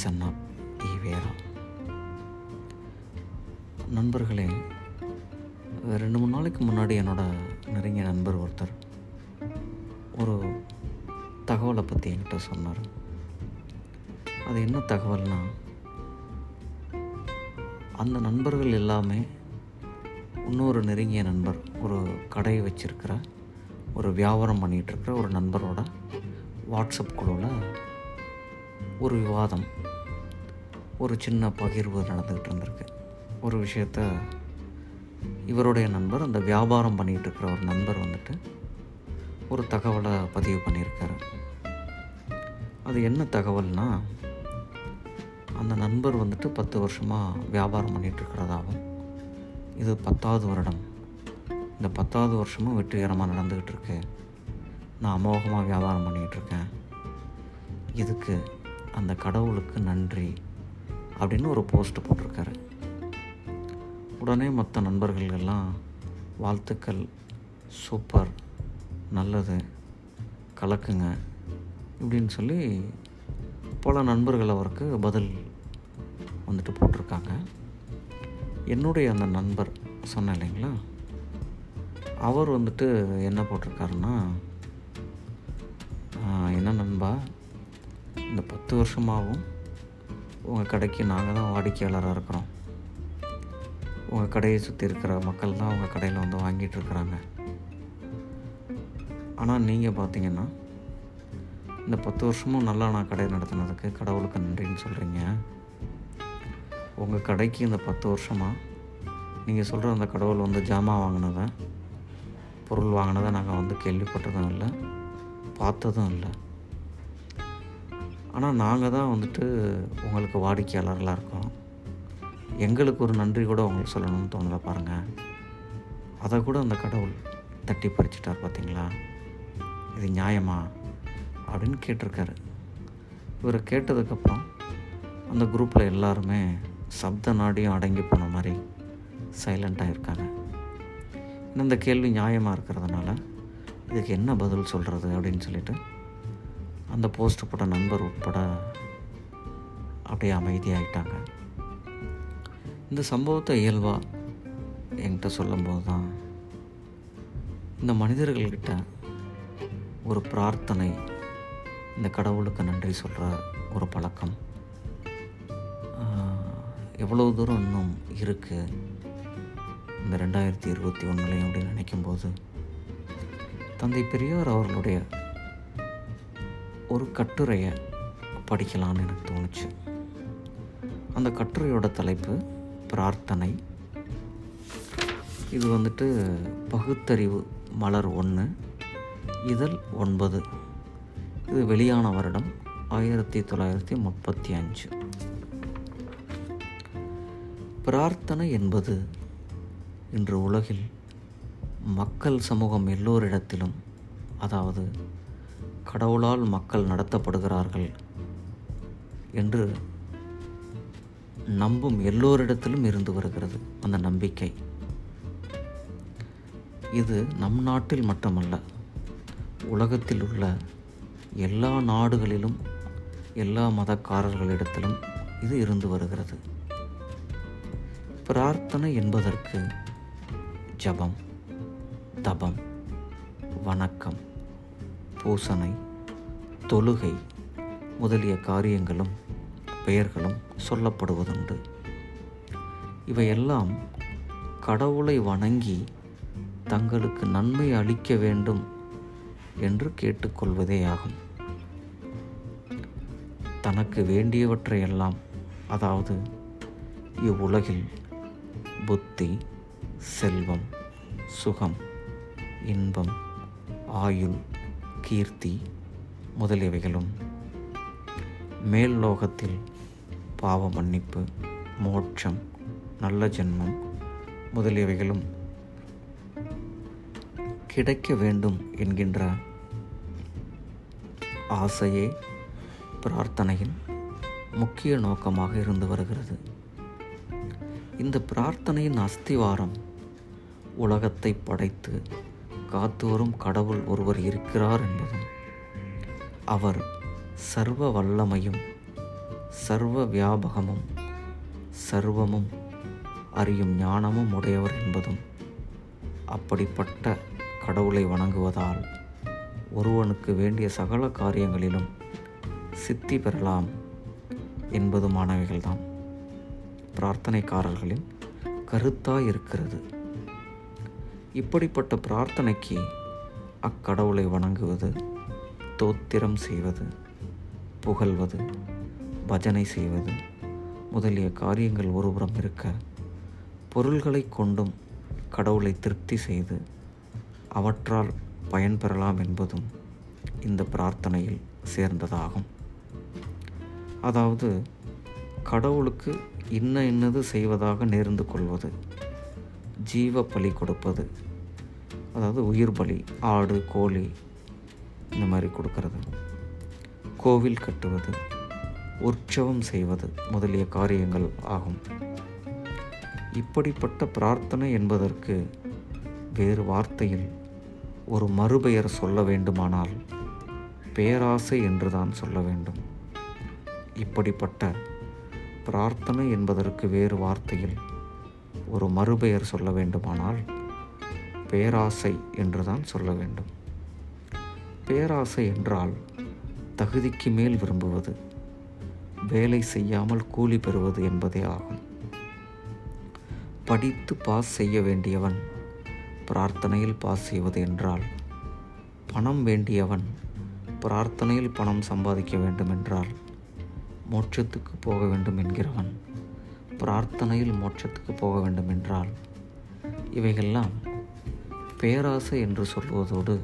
Grandson EVR நண்பர்களே ரெண்டு மூணு நாளைக்கு முன்னாடி என்னோட நெருங்கிய நண்பர் ஒருத்தர் ஒரு தகவலை பற்றி என்கிட்ட சொன்னார். அது என்ன தகவல்னால் அந்த நண்பர்கள் எல்லாமே இன்னொரு நெருங்கிய நண்பர் ஒரு கடையை வச்சுருக்கிற ஒரு வியாபாரம் பண்ணிகிட்டு இருக்கிற ஒரு நண்பரோட வாட்ஸ்அப் குழுவில் ஒரு விவாதம் ஒரு சின்ன பகிர்வு நடந்துக்கிட்டு இருந்திருக்கு. ஒரு விஷயத்த இவருடைய நண்பர் அந்த வியாபாரம் பண்ணிகிட்டு இருக்கிற ஒரு நண்பர் வந்துட்டு ஒரு தகவலை பதிவு பண்ணியிருக்காரு. அது என்ன தகவல்னால் அந்த நண்பர் வந்துட்டு பத்து வருஷமாக வியாபாரம் பண்ணிகிட்டு இருக்கிறதாகவும் இது பத்தாவது வருடம். இந்த பத்தாவது வருஷமும் வெற்றிகரமாக நடந்துக்கிட்டு இருக்கு. நான் அமோகமாக வியாபாரம் பண்ணிகிட்டு இருக்கேன். இதுக்கு அந்த கடவுளுக்கு நன்றி. அப்படின்னு ஒரு போஸ்ட் போட்டிருக்காரு. உடனே மற்ற நண்பர்கள் எல்லாம் வாழ்த்துக்கள். சூப்பர். நல்லது. கலக்குங்க. இப்படின்னு சொல்லி பல நண்பர்கள் அவருக்கு பதில் வந்துட்டு போட்டிருக்காங்க. என்னுடைய அந்த நண்பர் சொன்னேன் இல்லைங்களா? அவர் வந்துட்டு என்ன போட்டிருக்காருன்னா என்ன நண்பா? இந்த பத்து வருஷமாகவும் உங்கள் கடைக்கு நாங்கள் தான் வாடிக்கையாளராக இருக்கிறோம். உங்கள் கடையை சுற்றி இருக்கிற மக்கள் தான் உங்கள் கடையில் வந்து வாங்கிட்டு இருக்கிறாங்க. ஆனால் நீங்கள் பார்த்தீங்கன்னா இந்த பத்து வருஷமும் நல்லா நான் கடை நடத்தினதுக்கு கடவுளுக்கு நன்றின்னு சொல்கிறீங்க உங்கள் கடைக்கு இந்த பத்து வருஷமாக நீங்கள் சொல்கிற அந்த கடவுள் வந்து ஜாமான் வாங்கினதை பொருள் வாங்கினதை நாங்கள் வந்து கேள்விப்பட்டதும் இல்லை பார்த்ததும் இல்லை. ஆனால் நாங்கள் தான் வந்துட்டு உங்களுக்கு வாடிக்கையாளர்களாக இருக்கோம். எங்களுக்கு ஒரு நன்றி கூட உங்களுக்கு சொல்லணும்னு தோணலை பாருங்கள் அதை கூட அந்த கடவுள் தட்டி பறிச்சிட்டார் பார்த்தீங்களா இது நியாயமா? அப்படின்னு கேட்டிருக்காரு. இவரை கேட்டதுக்கப்புறம் அந்த குரூப்பில் எல்லாருமே சப்த நாடியும் அடங்கி போன மாதிரி சைலண்ட்டாக இருக்காங்க. இந்த கேள்வி நியாயமாக இருக்கிறதுனால இதுக்கு என்ன பதில் சொல்கிறது அப்படின்னு சொல்லிட்டு அந்த போஸ்ட் போட்ட நண்பர் உட்பட அப்படியே அமைதியாகிட்டாங்க இந்த சம்பவத்தை இயல்பாக என்கிட்ட சொல்லும்போது தான் இந்த மனிதர்கள்கிட்ட ஒரு பிரார்த்தனை இந்த கடவுளுக்கு நன்றி சொல்கிற ஒரு பழக்கம். எவ்வளோ எவ்வளவு தூரம் இன்னும் இருக்குது இந்த ரெண்டாயிரத்தி இருபத்தி ஒன்றுலையும் அப்படின்னு நினைக்கும்போது தந்தை பெரியார் அவர்களுடைய ஒரு கட்டுரையை படிக்கலான்னு எனக்கு தோணுச்சு. அந்த கட்டுரையோட தலைப்பு பிரார்த்தனை. இது வந்துட்டு பகுத்தறிவு மலர் ஒன்று இதழ் ஒன்பது. இது வெளியான வருடம் ஆயிரத்தி தொள்ளாயிரத்தி முப்பத்தி அஞ்சு. பிரார்த்தனை என்பது இன்று உலகில் மக்கள் சமூகம் எல்லோரிடத்திலும் அதாவது கடவுளால் மக்கள் நடத்தப்படுகிறார்கள் என்று நம்பும் எல்லோரிடத்திலும் இருந்து வருகிறது அந்த நம்பிக்கை. இது நம் நாட்டில் மட்டுமல்ல உலகத்தில் உள்ள எல்லா நாடுகளிலும் எல்லா மதக்காரர்களிடத்திலும் இது இருந்து வருகிறது. பிரார்த்தனை என்பதற்கு ஜபம் தபம் வணக்கம். பூசனை தொழுகை முதலிய காரியங்களும் பெயர்களும் சொல்லப்படுவதுண்டு. இவையெல்லாம் கடவுளை வணங்கி தங்களுக்கு நன்மை அளிக்க வேண்டும் என்று கேட்டுக்கொள்வதேயாகும் தனக்கு வேண்டியவற்றையெல்லாம் அதாவது இவ்வுலகில் புத்தி செல்வம் சுகம் இன்பம் ஆயுள் கீர்த்தி முதலியவைகளும் மேல் லோகத்தில் பாவ மன்னிப்பு மோட்சம் நல்ல ஜென்மம் முதலியவைகளும் கிடைக்க வேண்டும் என்கின்ற ஆசையே பிரார்த்தனையின் முக்கிய நோக்கமாக இருந்து வருகிறது. இந்த பிரார்த்தனையின் அஸ்திவாரம் உலகத்தை படைத்து காத்து வரும் கடவுள் ஒருவர் இருக்கிறார் என்பதும் அவர் சர்வ வல்லமையும் சர்வ வியாபகமும் சர்வமும் அறியும் ஞானமும் உடையவர் என்பதும் அப்படிப்பட்ட கடவுளை வணங்குவதால் ஒருவனுக்கு வேண்டிய சகல காரியங்களிலும் சித்தி பெறலாம் என்பதுமானவைகள்தான் பிரார்த்தனைக்காரர்களின் கருத்தாய் இருக்கிறது இப்படிப்பட்ட பிரார்த்தனைக்கு அக்கடவுளை வணங்குவது தோத்திரம் செய்வது புகழ்வது பஜனை செய்வது முதலிய காரியங்கள் ஒருபுறம் இருக்க பொருள்களை கொண்டும் கடவுளை திருப்தி செய்து அவற்றால் பயன்பெறலாம் என்பதும் இந்த பிரார்த்தனையில் சேர்ந்ததாகும். அதாவது கடவுளுக்கு இன்ன இன்னது செய்வதாக நேர்ந்து கொள்வது ஜீவ பலி கொடுப்பது. அதாவது உயிர் பலி ஆடு கோழி இந்த மாதிரி கொடுக்கறது. கோவில் கட்டுவது உற்சவம் செய்வது முதலிய காரியங்கள் ஆகும். இப்படிப்பட்ட பிரார்த்தனை என்பதற்கு வேறு வார்த்தையில் ஒரு மறுபெயர் சொல்ல வேண்டுமானால் பேராசை என்றுதான் சொல்ல வேண்டும். இப்படிப்பட்ட பிரார்த்தனை என்பதற்கு வேறு வார்த்தையில் ஒரு மறுபெயர் சொல்ல வேண்டுமானால் பேராசை என்றுதான் சொல்ல வேண்டும். பேராசை என்றால் தகுதிக்கு மேல் விரும்புவது வேலை செய்யாமல் கூலி பெறுவது என்பதே ஆகும். படித்து பாஸ் செய்ய வேண்டியவன் பிரார்த்தனையில் பாஸ் செய்வது என்றால் பணம் வேண்டியவன் பிரார்த்தனையில் பணம் சம்பாதிக்க வேண்டும் என்றால் மோட்சத்துக்கு போக வேண்டும் என்கிறவன் பிரார்த்தனையில் மோட்சத்துக்கு போக வேண்டும் என்றால் இவைகெல்லாம் பேராசை என்று சொல்வதோடு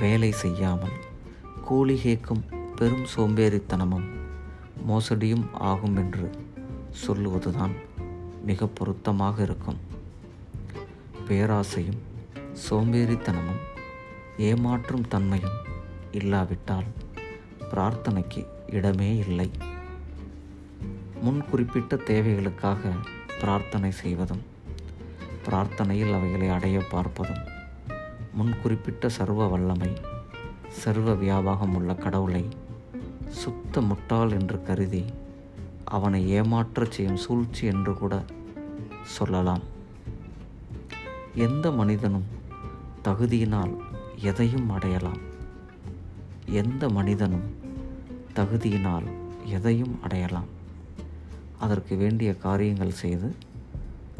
வேலை செய்யாமல் கூலி கேட்கும் பெரும் சோம்பேறித்தனமும் மோசடியும் ஆகும் என்று சொல்லுவதுதான் மிக பொருத்தமாக இருக்கும். பேராசையும் சோம்பேறித்தனமும் ஏமாற்றும் தன்மையும் இல்லாவிட்டால் பிரார்த்தனைக்கு இடமே இல்லை. முன் குறிப்பிட்ட தேவைகளுக்காக பிரார்த்தனை செய்வதும் பிரார்த்தனையில் அவைகளை அடைய பார்ப்பதும் முன் குறிப்பிட்ட சர்வ வல்லமை சர்வ வியாபாரம் உள்ள கடவுளை சுத்த முட்டாள் என்று கருதி அவனை ஏமாற்றச் செய்யும் சூழ்ச்சி என்று கூட சொல்லலாம். எந்த மனிதனும் தகுதியினால் எதையும் அடையலாம். எந்த மனிதனும் தகுதியினால் எதையும் அடையலாம். அதற்கு வேண்டிய காரியங்கள் செய்து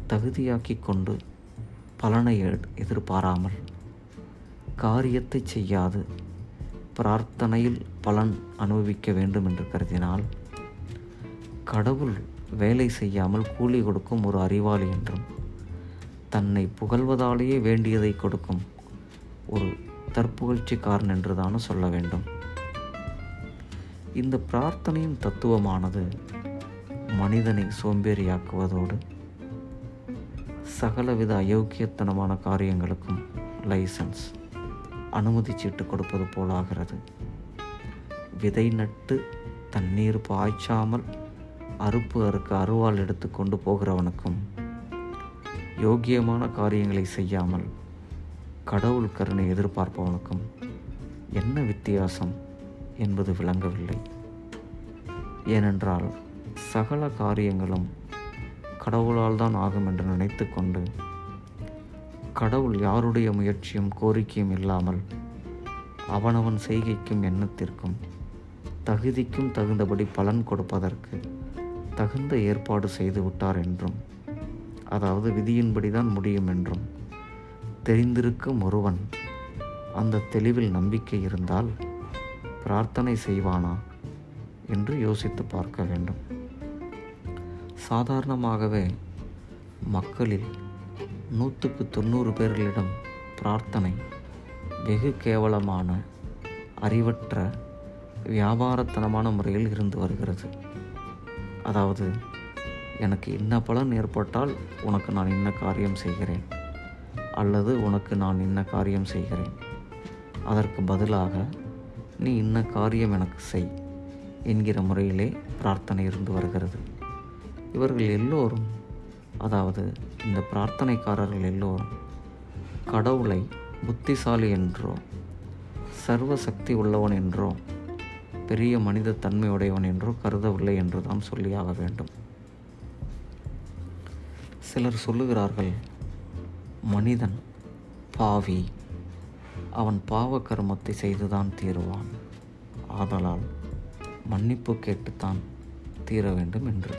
தகுதியாக்கி கொண்டு பலனை எதிர்பாராமல் காரியத்தை செய்யாது பிரார்த்தனையில் பலன் அனுபவிக்க வேண்டும் என்று கருதினால் கடவுள் வேலை செய்யாமல் கூலி கொடுக்கும் ஒரு அறிவாளி என்றும் தன்னை புகழ்வதாலேயே வேண்டியதை கொடுக்கும் ஒரு தற்புகழ்ச்சிக்காரன் என்றுதானே சொல்ல வேண்டும். இந்த பிரார்த்தனையின் தத்துவமானது மனிதனை சோம்பேறியாக்குவதோடு சகலவித அயோக்கியத்தனமான காரியங்களுக்கும் லைசன்ஸ் அனுமதி சீட்டு கொடுப்பது போலாகிறது. விதை நட்டு தண்ணீர் பாய்ச்சாமல் அறுப்பு அறுக்க அருவாள் எடுத்து கொண்டு போகிறவனுக்கும் யோக்கியமான காரியங்களை செய்யாமல் கடவுள் கருணை எதிர்பார்ப்பவனுக்கும் என்ன வித்தியாசம் என்பது விளங்கவில்லை. ஏனென்றால் சகல காரியங்களும் கடவுளால் தான் ஆகும் என்று நினைத்து கொண்டு கடவுள் யாருடைய முயற்சியும் கோரிக்கையும் இல்லாமல் அவனவன் செய்கைக்கும் எண்ணத்திற்கும் தகுதிக்கும் தகுந்தபடி பலன் கொடுப்பதற்கு தகுந்த ஏற்பாடு செய்து விட்டார் என்றும் அதாவது விதியின்படி தான் முடியும் என்றும் தெரிந்திருக்கும் ஒருவன் அந்த தெளிவில் நம்பிக்கை இருந்தால் பிரார்த்தனை செய்வானா என்று யோசித்து பார்க்க வேண்டும். சாதாரணமாகவே மக்களில் நூற்றுக்கு தொண்ணூறு பேர்களிடம் பிரார்த்தனை வெகு கேவலமான அறிவற்ற வியாபாரத்தனமான முறையில் இருந்து வருகிறது. அதாவது எனக்கு இன்ன பலன் ஏற்பட்டால் உனக்கு நான் இன்ன காரியம் செய்கிறேன்? அல்லது உனக்கு நான் இன்ன காரியம் செய்கிறேன்? அதற்கு பதிலாக நீ இன்ன காரியம் எனக்கு செய் என்கிற முறையிலே பிரார்த்தனை இருந்து வருகிறது. இவர்கள் எல்லோரும் அதாவது இந்த பிரார்த்தனைக்காரர்கள் எல்லோரும் கடவுளை புத்திசாலி என்றோ சர்வ சக்தி உள்ளவன் என்றோ பெரிய மனித தன்மையுடையவன் என்றோ கருதவில்லை என்று தான் சொல்லியாக வேண்டும். சிலர் சொல்லுகிறார்கள் மனிதன் பாவி அவன் பாவ கர்மத்தை செய்துதான் தீருவான். ஆதலால் மன்னிப்பு கேட்டுத்தான் தீர வேண்டும் என்று.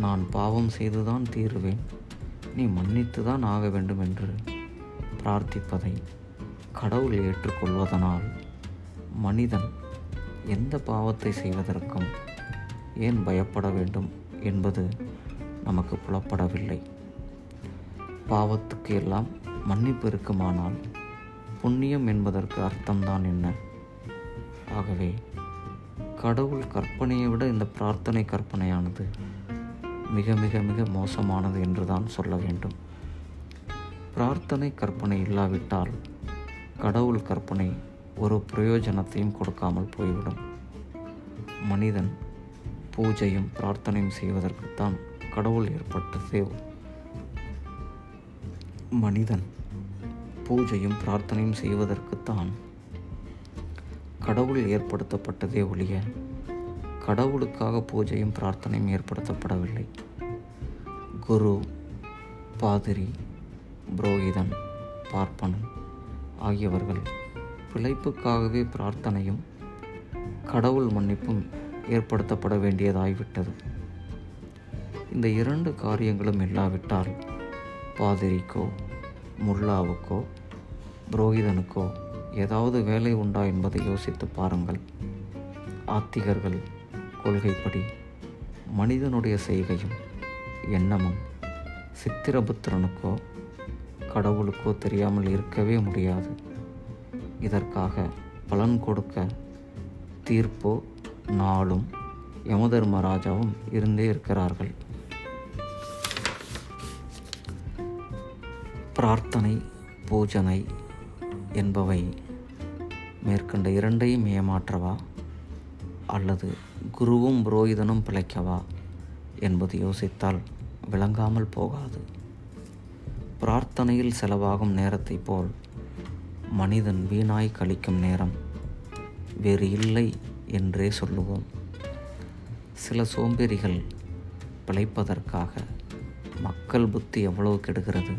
நான் பாவம் செய்துதான் தீருவேன். நீ மன்னித்து தான் ஆக வேண்டும் என்று பிரார்த்திப்பதை கடவுள் ஏற்றுக்கொள்வதனால் மனிதன் எந்த பாவத்தை செய்வதற்கும் ஏன் பயப்பட வேண்டும் என்பது நமக்கு புலப்படவில்லை. பாவத்துக்கு எல்லாம் மன்னிப்பு இருக்குமானால் புண்ணியம் என்பதற்கு அர்த்தம்தான் என்ன? ஆகவே கடவுள் கற்பனையை விட இந்த பிரார்த்தனை கற்பனையானது மிக மிக மிக மோசமானது என்று தான் சொல்ல வேண்டும். பிரார்த்தனை கற்பனை இல்லாவிட்டால் கடவுள் கற்பனை ஒரு பிரயோஜனத்தையும் கொடுக்காமல் போய்விடும். மனிதன் பூஜையும் பிரார்த்தனையும் செய்வதற்குத்தான் கடவுள் ஏற்பட்டதே மனிதன் பூஜையும் பிரார்த்தனையும் செய்வதற்குத்தான் கடவுள் ஏற்படுத்தப்பட்டதே ஒழிய கடவுளுக்காக பூஜையும் பிரார்த்தனையும் ஏற்படுத்தப்படவில்லை. குரு பாதிரி புரோகிதன் பார்ப்பனன் ஆகியவர்கள் பிழைப்புக்காகவே பிரார்த்தனையும் கடவுள் மன்னிப்பும் ஏற்படுத்தப்பட வேண்டியதாகிவிட்டது இந்த இரண்டு காரியங்களும் இல்லாவிட்டால் பாதிரிக்கோ முல்லாவுக்கோ புரோகிதனுக்கோ ஏதாவது வேலை உண்டா என்பதை யோசித்து பாருங்கள். ஆத்திகர்கள் கொள்கைப்படி மனிதனுடைய செய்கையும் எண்ணமும் சித்திரபுத்திரனுக்கோ கடவுளுக்கோ தெரியாமல் இருக்கவே முடியாது. இதற்காக பலன் கொடுக்க தீர்ப்போ நாளும் யமதர்மராஜாவும் இருந்தே இருக்கிறார்கள். பிரார்த்தனை பூஜனை என்பவை மேற்கண்ட இரண்டையும் ஏமாற்றவா? அல்லது குருவும் புரோகிதனும் பிழைக்கவா என்பது யோசித்தால் விளங்காமல் போகாது. பிரார்த்தனையில் செலவாகும் நேரத்தை போல் மனிதன் வீணாய் கழிக்கும் நேரம் வேறு இல்லை என்றே சொல்லுவோம். சில சோம்பேறிகள் பிழைப்பதற்காக மக்கள் புத்தி எவ்வளவு கெடுகிறது?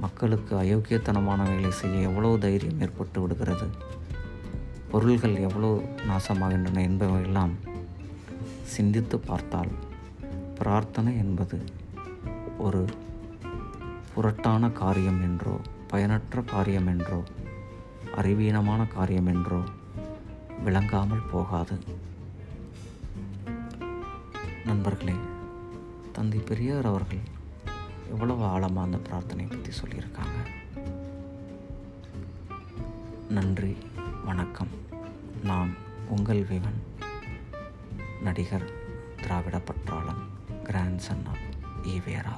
மக்களுக்கு அயோக்கியத்தனமான வேலை செய்ய எவ்வளவு தைரியம் ஏற்பட்டு விடுகிறது? பொருள்கள் எவ்வளோ நாசமாகின்றன என்பவையெல்லாம் சிந்தித்து பார்த்தால் பிரார்த்தனை என்பது ஒரு புரட்டான காரியம் என்றோ பயனற்ற காரியம் என்றோ அறிவீனமான காரியம் என்றோ விளங்காமல் போகாது. நண்பர்களே தந்தை பெரியார் அவர்கள் எவ்வளவு ஆழமாக அந்த பிரார்த்தனை பற்றி சொல்லியிருக்காங்க. நன்றி. வணக்கம். நான் உங்கள் விவன் நடிகர் திராவிட பற்றாளன் கிராண்ட் சன் ஆஃப் ஈவேரா